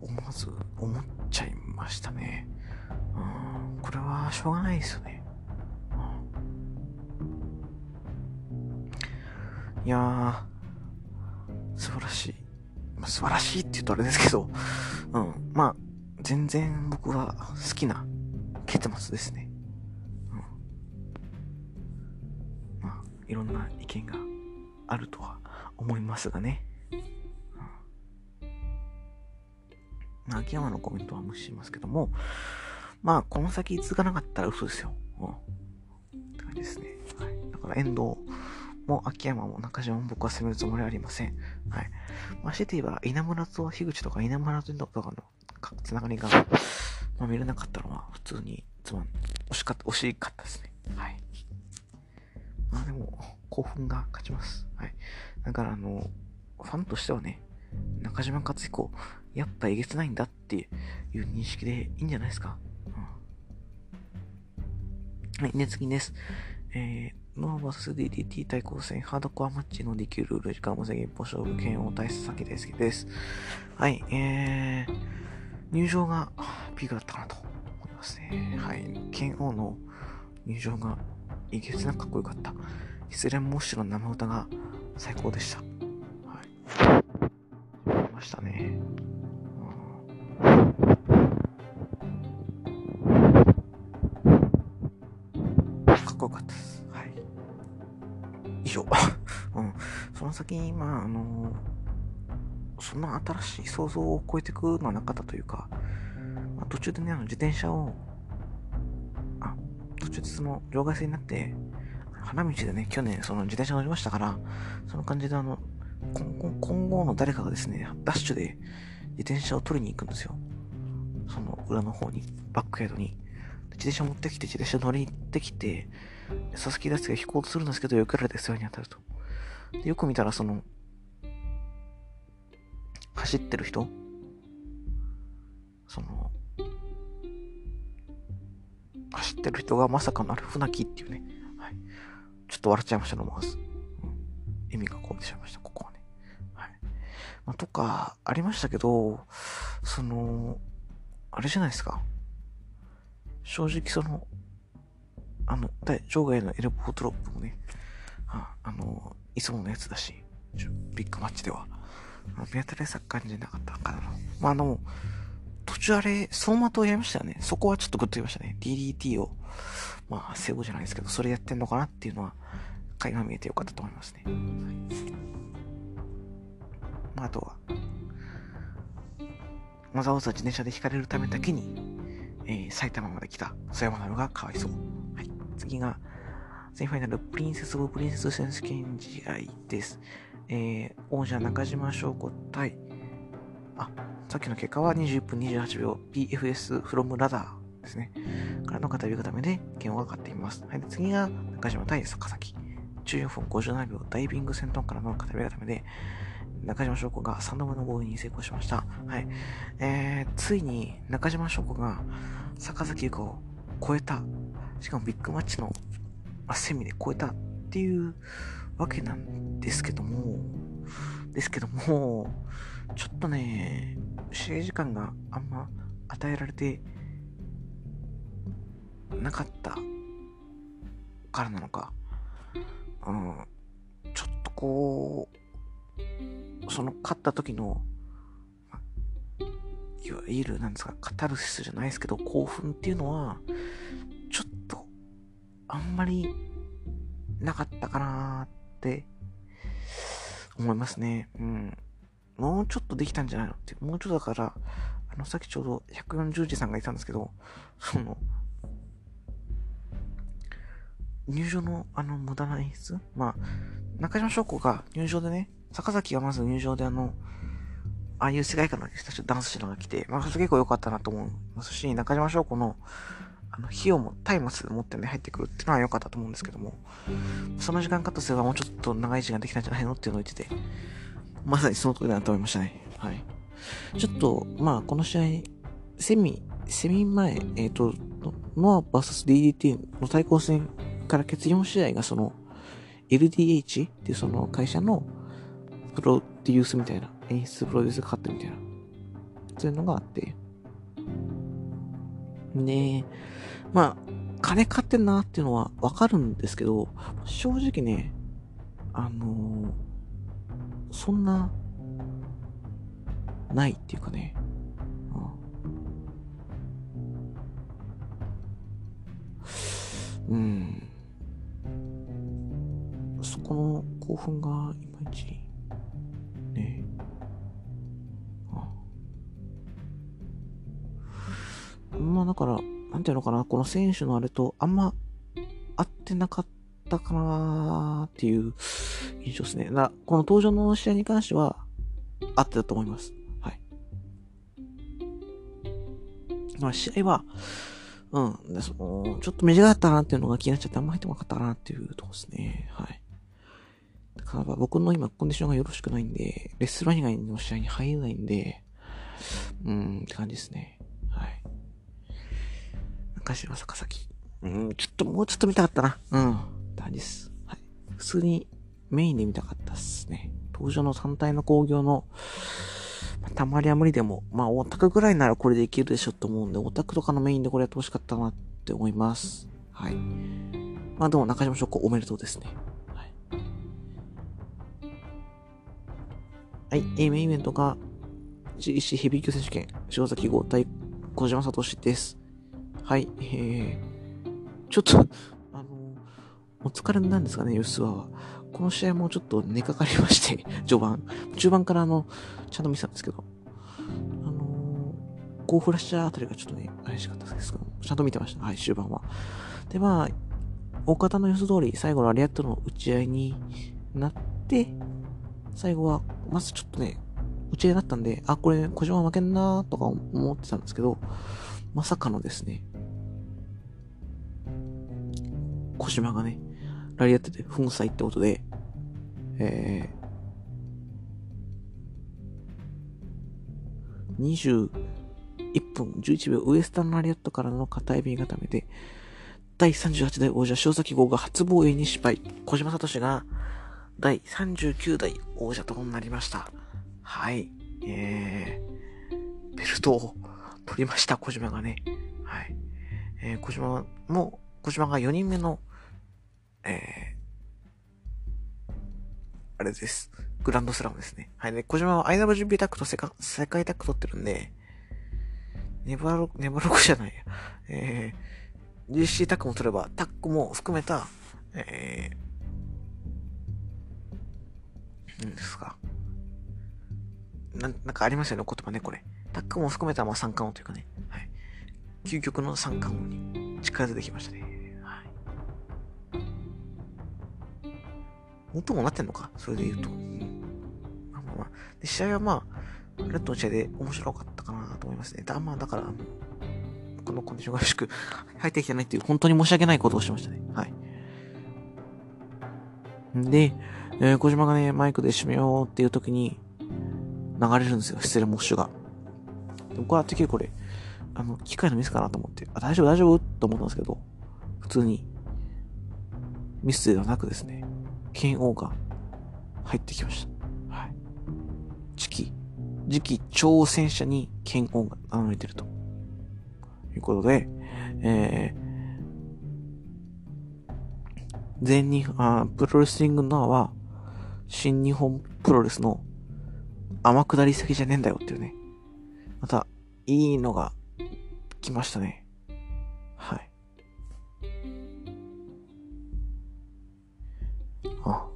思わず思っちゃいましたね。うん、これはしょうがないですよね。うん、いやー、素晴らしい。まあ、素晴らしいって言うとあれですけど、うん。まあ、全然僕は好きな結末ですね。うん。まあ、いろんな意見があるとは思いますがね。うん。秋山のコメントは無視しますけども、まあ、この先続かなかったら嘘ですよ。うん。って感じですね。はい。だから遠藤、も秋山も中島も僕は攻めるつもりはありません。はい。まあ、して言えば、稲村と樋口とか稲村とかのつながりが、まあ、見れなかったのは普通につまん、惜しかった、惜しかったですね。はい。まあでも、興奮が勝ちます。はい。だからあの、ファンとしてはね、中島克彦、やっぱえげつないんだっていう認識でいいんじゃないですか。うん、はい、ね、次です。えー、ノーバス DDT 対抗戦、ハードコアマッチのできるルール、時間無制限一歩勝負、剣王対佐々木大輔です。はい、えー、入場がピークだったかなと思いますね。はい、剣王の入場がいげつなくかっこよかった。失恋モッシュの生歌が最高でした。はい。見ましたね。かっこよかったです。はい。以上。*laughs* うん。その先に、まあ、あのそんな新しい想像を超えていくのはなかったというか、まあ、途中でね、あの自転車を、あ、途中でその、場外線になって、花道でね、去年その自転車乗りましたから、その感じであの、今今後の誰かがですね、ダッシュで自転車を取りに行くんですよ。その裏の方に、バックヤードに。自転車持ってきて、自転車乗りに行ってきて、佐々木大輔が飛行するんですけど、避けられて世話に当たると。でよく見たら、その、走ってる人その、走ってる人がまさかのあれ、船木っていうね。ちょっと笑っちゃいましたね、思わず。うん。意味がこうてしまいました、ここはね。はい。まあ、とか、ありましたけど、その、あれじゃないですか。正直その、あの、場外のエルボードロップもね、ああの、いつものやつだし、ビッグマッチでは、見当たりさ感じなかったかな。まあ、あの、途中あれ、走馬灯やりましたよね。そこはちょっとグッと言いましたね。DDT を、まあ、セゴじゃないですけど、それやってんのかなっていうのは、垣が見えてよかったと思いますね。まあ、あとは、わざわざ自転車で引かれるためだけに、えー、埼玉まで来た曽山なのがかわいそう。はい。次が、セミファイナル、プリンセス・オブ・プリンセス選手権試合です。えー、王者中島翔子対、あ、さっきの結果は21分28秒 PFS from r a d a ですね。からの片指固めで剣を上がっています。はい、で次が中島対坂崎。14分57秒ダイビング戦闘からの片指固めで、中島翔子が3度目の防衛に成功しました。はい。えー、ついに中島翔子が坂崎優香を超えた。しかもビッグマッチの、まあ、セミで超えたっていうわけなんですけども、ですけども、ちょっとね、試合時間があんま与えられてなかったからなのか、うん、ちょっとこう、その勝った時の、いわゆる、なんですか、カタルシスじゃないですけど、興奮っていうのは、ちょっと、あんまり、なかったかなーって思いますね。うん。もうちょっとできたんじゃないの？って。もうちょっとだから、あの、さっきちょうど140時さんがいたんですけど、その、入場のあの無駄な演出？まあ、中島翔子が入場でね、坂崎がまず入場であの、ああいう世界観の人たちダンスしなが来て、まあ、結構良かったなと思いますし、中島翔子の、あの、費用も、松明持ってね、入ってくるっていうのは良かったと思うんですけども、その時間カットすればもうちょっと長い時間できたんじゃないの？っていうのを言ってて、まさにその通りだなと思いましたね。はい。ちょっと、まあ、この試合、セミ、セミ前、えっ、ー、と、ノア VSDDT の対抗戦から決4試合がその、LDH っていうその会社のプロデュースみたいな、演出プロデュースがかかってるみたいな、そういうのがあって。ねえまあ、金かってんなっていうのはわかるんですけど、正直ね、あのー、そんな、ないっていうかね、うん。そこの興奮がいまいち、ね。まあだから、なんていうのかな、この選手のあれとあんま合ってなかったかなっていう印象ですね。だこの登場の試合に関しては合ってたと思います。はい。まあ試合は、うん。で、その、ちょっと短かったなっていうのが気になっちゃってあんま入ってこなかったなっていうとこですね。はい。だから僕の今コンディションがよろしくないんで、レッスラー以外の試合に入れないんで、うん、って感じですね。はい。中島坂崎。うん、ちょっともうちょっと見たかったな。うん。って感じです。はい。普通にメインで見たかったっすね。登場の3体の工業の、まあ、たまりは無理でも、まあ、オタクぐらいならこれでいけるでしょと思うんで、オタクとかのメインでこれやってほしかったなって思います。はい。まあ、でも中島翔子おめでとうですね。はい。はい、えメインイベントが、GC ヘビー級選手権、塩崎号対小島聡です。はい、えー、ちょっと、お疲れなんですかね、吉沢は。この試合もちょっと寝かかりまして *laughs* 序盤。中盤からあの、ちゃんと見てたんですけど、あのー、ゴーフラッシャーあたりがちょっとね、怪しかったですけど、ちゃんと見てました。はい、終盤は。で、まあ、大方の予想通り、最後のアリアットの打ち合いになって、最後は、まずちょっとね、打ち合いだったんで、あ、これ、小島負けんなーとか思ってたんですけど、まさかのですね、小島がね、ラリアットで粉砕ってことで、えー、21分11秒ウエスタンラリアットからの片指固めで、第38代王者塩崎号が初防衛に失敗。小島聡が第39代王者となりました。はい。えー、ベルトを取りました、小島がね。はい。えー、小島も、小島が4人目のえー、あれです。グランドスラムですね。はい。で、小島は IWGP タックと世界世界タック取ってるんで、ネバロ、ネバロクじゃないや。えー、GC タックも取れば、タックも含めた、えー、何ですか。なん、なんかありますよね、言葉ね、これ。タックも含めた、まあ、三冠王というかね。はい。究極の三冠王に近づいてきましたね。元もなってんのか？それで言うと。うん、まあまあまあ。で、試合はまあ、レッドの試合で面白かっと思いますね。だまあ、だから、このコンディションがよろしく入ってきてないっていう、本当に申し訳ないことをしましたね。はい。で、えー、小島がね、マイクで締めようっていう時に、流れるんですよ、失礼モッシュが。僕はてっきりこれ、あの、機械のミスかなと思って、あ、大丈夫大丈夫？と思ったんですけど、普通に、ミスではなくですね、剣王が入ってきました。はい。次期、次期挑戦者に剣王が名乗れてると。いうことで、えー、全日本、あプロレスリングのは、新日本プロレスの天下り先じゃねえんだよっていうね。また、いいのが来ましたね。はい。あ。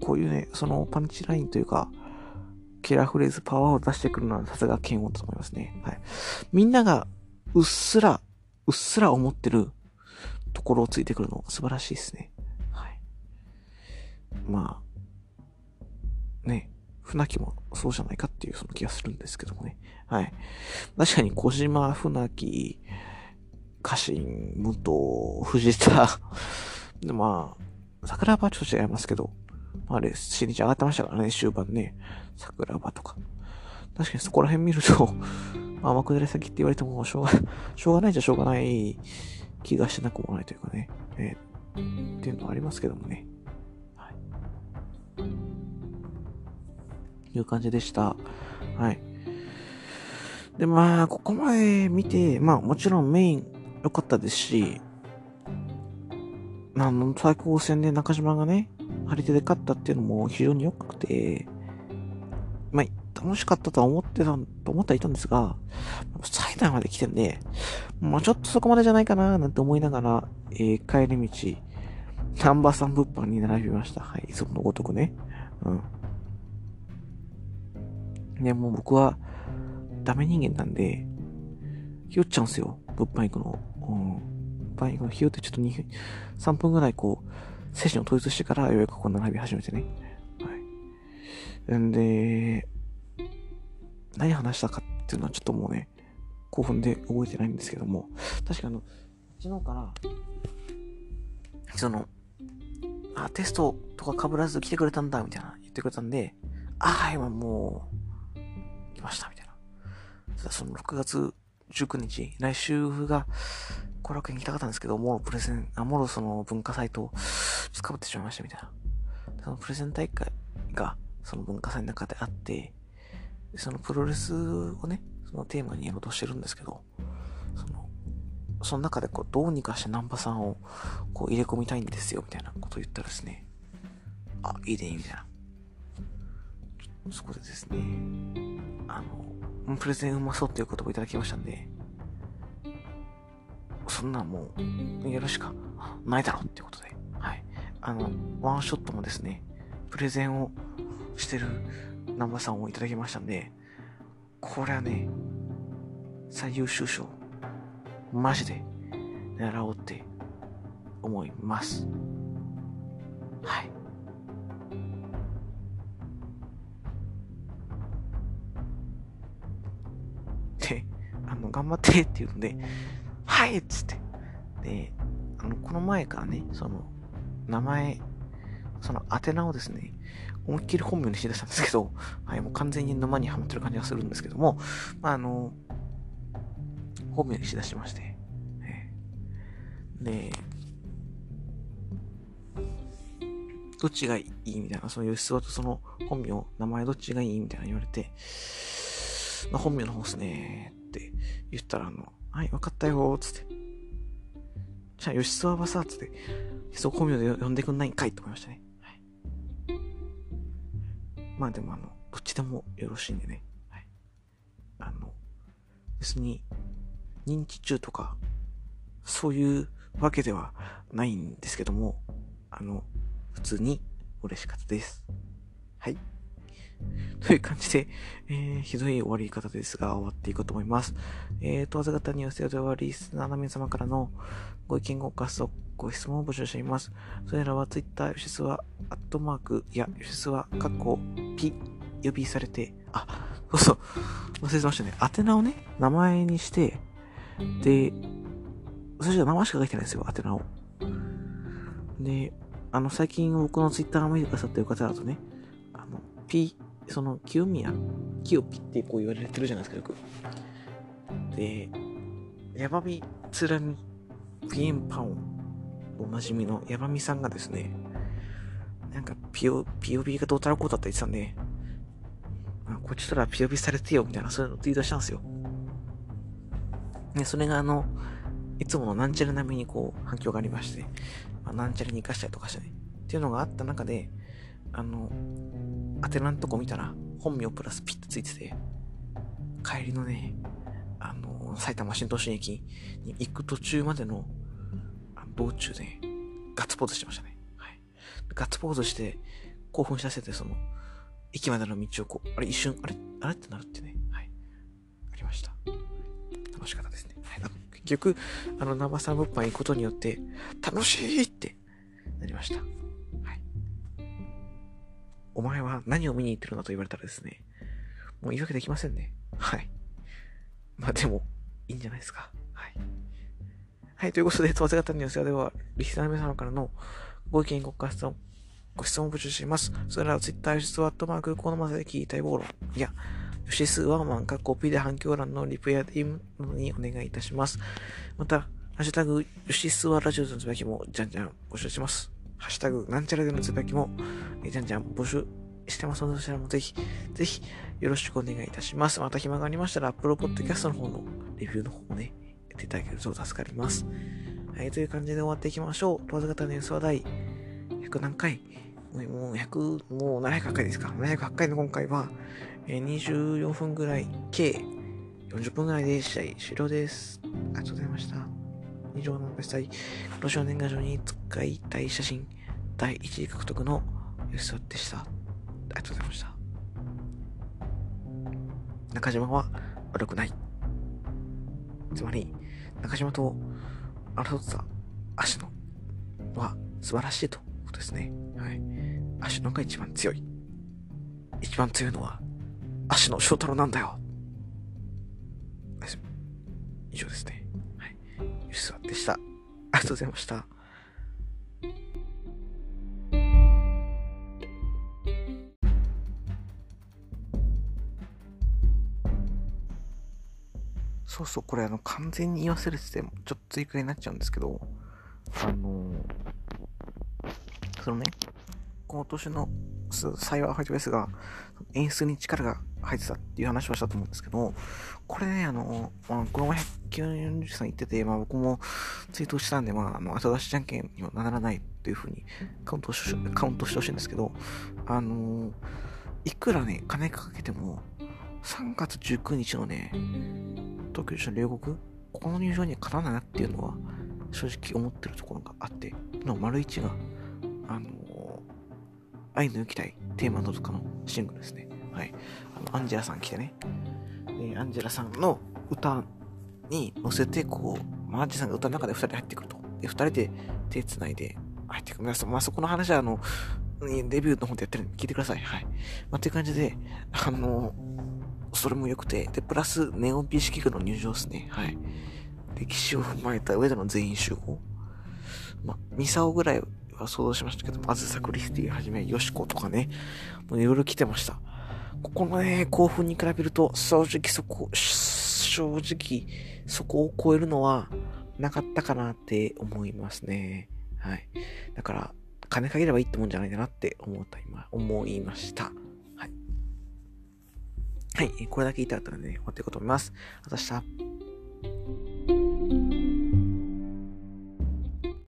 こういうね、そのパンチラインというか、キラフレーズ、パワーを出してくるのはさすが剣王だと思いますね。はい。みんながうっすら、うっすら思ってるところをついてくるの素晴らしいですね。はい。まあ、ね、船木もそうじゃないかっていうその気がするんですけどもね。はい。確かに小島、船木、家臣、武藤、藤田、で、まあ、桜庭はちょっと違いますけど、まあれ、新日上がってましたからね、終盤ね。桜庭とか。確かにそこら辺見ると、*laughs* まあ、天下り先って言われてもしょうが、*laughs* しょうがないじゃしょうがない気がしなくもないというかね。えー、っていうのはありますけどもね。はい。いう感じでした。はい。で、まあ、ここまで見て、まあ、もちろんメイン良かったですし、あの、最高戦で中島がね、張り手で勝ったっていうのも非常に良くて、まあ、楽しかったとは思ってた、と思ってはいたんですが、最大まで来てんで、まあちょっとそこまでじゃないかななんて思いながら、えー、帰り道、ナンバーさん物販に並びました。はい、いつものごとくね。うん。ね、もう僕は、ダメ人間なんで、ひよっちゃうんすよ。物販行くの。うん。物販行くのひよってちょっと2分、3分ぐらいこう、精神を統一してからようやくこう並び始めてね。はいんで、何話したかっていうのはちょっともうね、興奮で覚えてないんですけども、確かあの、昨日から、その、あ、テストとか被らず来てくれたんだ、みたいな言ってくれたんで、あ、はい、まあもう、来ました、みたいな。ただその6月19日、来週が、後楽園に行きたかったんですけど、もうプレゼン、あ、もろその文化祭と、ちょっと被ってしまいました、みたいな。そのプレゼン大会が、その文化祭の中であって、そのプロレスをね、そのテーマにやろうとしてるんですけど、その、その中でこう、どうにかしてナンパさんをこう入れ込みたいんですよ、みたいなことを言ったらですね、あ、いいね、みたいな。そこでですね、あの、プレゼンうまそうっていう言葉いただきましたんで、そんなもう、やるしかないだろうっていうことで、はい。あの、ワンショットもですね、プレゼンをしてる南波さんをいただきましたんで、これはね、最優秀賞、マジで狙おうって思います。はい。で、あの、頑張ってっていうので、はいっつって。で、あの、この前からね、その、名前、その宛名をですね、思いっきり本名にして出したんですけど、はい、もう完全に沼にはまってる感じがするんですけども、まあ、あの、本名にしだしまして、で、どっちがいいみたいな、その吉諏訪とその本名、名前どっちがいいみたいな言われて、まあ、本名の方っすねって言ったら、あの、はい、わかったよつって。じゃあ、吉諏訪はさ、つって、そう本名で呼んでくんないんかいと思いましたね。まあでもあの、どっちでもよろしいんでね。はい。あの、別に、認知中とか、そういうわけではないんですけども、あの、普通に嬉しかったです。はい。*laughs* という感じで、えー、ひどい終わり方ですが、終わっていこうと思います。えー、問わず方に寄せではリスナーの皆様からのご意見ご感想、ご質問を募集しています。それらは Twitter、吉須は、アットマークや吉須は、カッコ、P、呼びされて、あ、そうそう。忘れてましたね。宛名をね、名前にして、で、そしたら名前しか書いてないんですよ、宛名を。で、あの、最近僕のツイッターを見てくださってる方だとね、あの、P、その、清宮、清ピってこう言われてるじゃないですか、よく。で、ヤバミつらみ、ピエンパオン、おなじみのヤバミさんがですね、なんか、ピオ、ピオビがどうたらこうだって言ってたんで、あ、こっちとらピオビされてよ、みたいな、そういうのツイートしたんですよ。で、それがあの、いつものなんちゃら並みにこう反響がありまして、まあ、なんちゃらに活かしたりとかしてね。っていうのがあった中で、あの、宛名のとこ見たら、本名プラスピッとついてて、帰りのね、あの、埼玉新都心駅に行く途中までの道中で、ガッツポーズしてましたね。はい。ガッツポーズして、興奮させて、その、駅までの道をこう、あれ一瞬、あれあれってなるってね、はい。ありました。楽しかったですね。はい。結局、あの、生さ物販行くことによって、楽しいってなりました。お前は何を見に行ってるんだと言われたらですね、もう言い訳できませんね。はい。まあでも、いいんじゃないですか。はい。はい、ということで、問わせ方に寄せでは、リスナーの皆様からのご意見、ご感想、ご質問を募集します。それらは Twitter、吉スワットマーク、このままで聞いたい暴論や、吉スワーマン、かコピーで反響欄のリプや DM などにお願いいたします。また、ハッシュタグ、吉スワラジオのつぶやきも、じゃんじゃん募集します。ハッシュタグ、なんちゃらでのつぶやきも、じゃんじゃん募集してますので、そちらもぜひ、ぜひ、よろしくお願いいたします。また暇がありましたら、Apple Podcast の方のレビューの方もね、やっていただけると助かります。はい、という感じで終わっていきましょう。問わず方のニュースは第100何回？もう100、もう700回ですか。708回の今回は、えー、24分ぐらい、計40分ぐらいで試合終了です。ありがとうございました。以上のしたい、今年の年賀状に使いたい写真、第1位獲得のユースでした。ありがとうございました。中島は悪くない。つまり、中島と争った足野は素晴らしいということですね。はい。足野が一番強い。一番強いのは足野翔太郎なんだよ。以上ですね。はい。ゆしでした。ありがとうございました。そうそう、これあの、完全に言わせるってて、ちょっと追加になっちゃうんですけど、あのー、そのね、今年のサイバーファイトベースが演出に力が入ってたっていう話をしたと思うんですけど、これね、あの、まあ、この前、193さん言ってて、まあ僕もツイートしたんで、まあ、あの、後出しじゃんけんにはならないっていうふうにカウントし、カウントしてほしいんですけど、あのいくらね、金かけても、3月19日のね、東京一の両国、ここの入場には勝たないなっていうのは、正直思ってるところがあって、の丸一が、あのー、愛の行きたいテーマのとかのシングルですね。はい。あの、アンジェラさん来てね。で、アンジェラさんの歌に乗せて、こう、マージさんが歌の中で2人入ってくると。で、2人で手繋いで入ってくる。皆さんまあ、そこの話は、あの、デビューの方でやってるんで聞いてください。はい。まあ、っていう感じで、あのそれも良くて、で、プラス、ネオン美式部の入場ですね。はい。歴史を踏まえた上での全員集合。まあ、ミサオぐらいは想像しましたけど、まずサクリスティはじめ、ヨシコとかね、もういろいろ来てました。ここのね、興奮に比べると、正直そこ、正直そこを超えるのはなかったかなって思いますね。はい。だから、金かければいいってもんじゃないかなって思った今、思いました。はい。はい。これだけ言いたかったので、ね、終わっていこうと思います。また明日。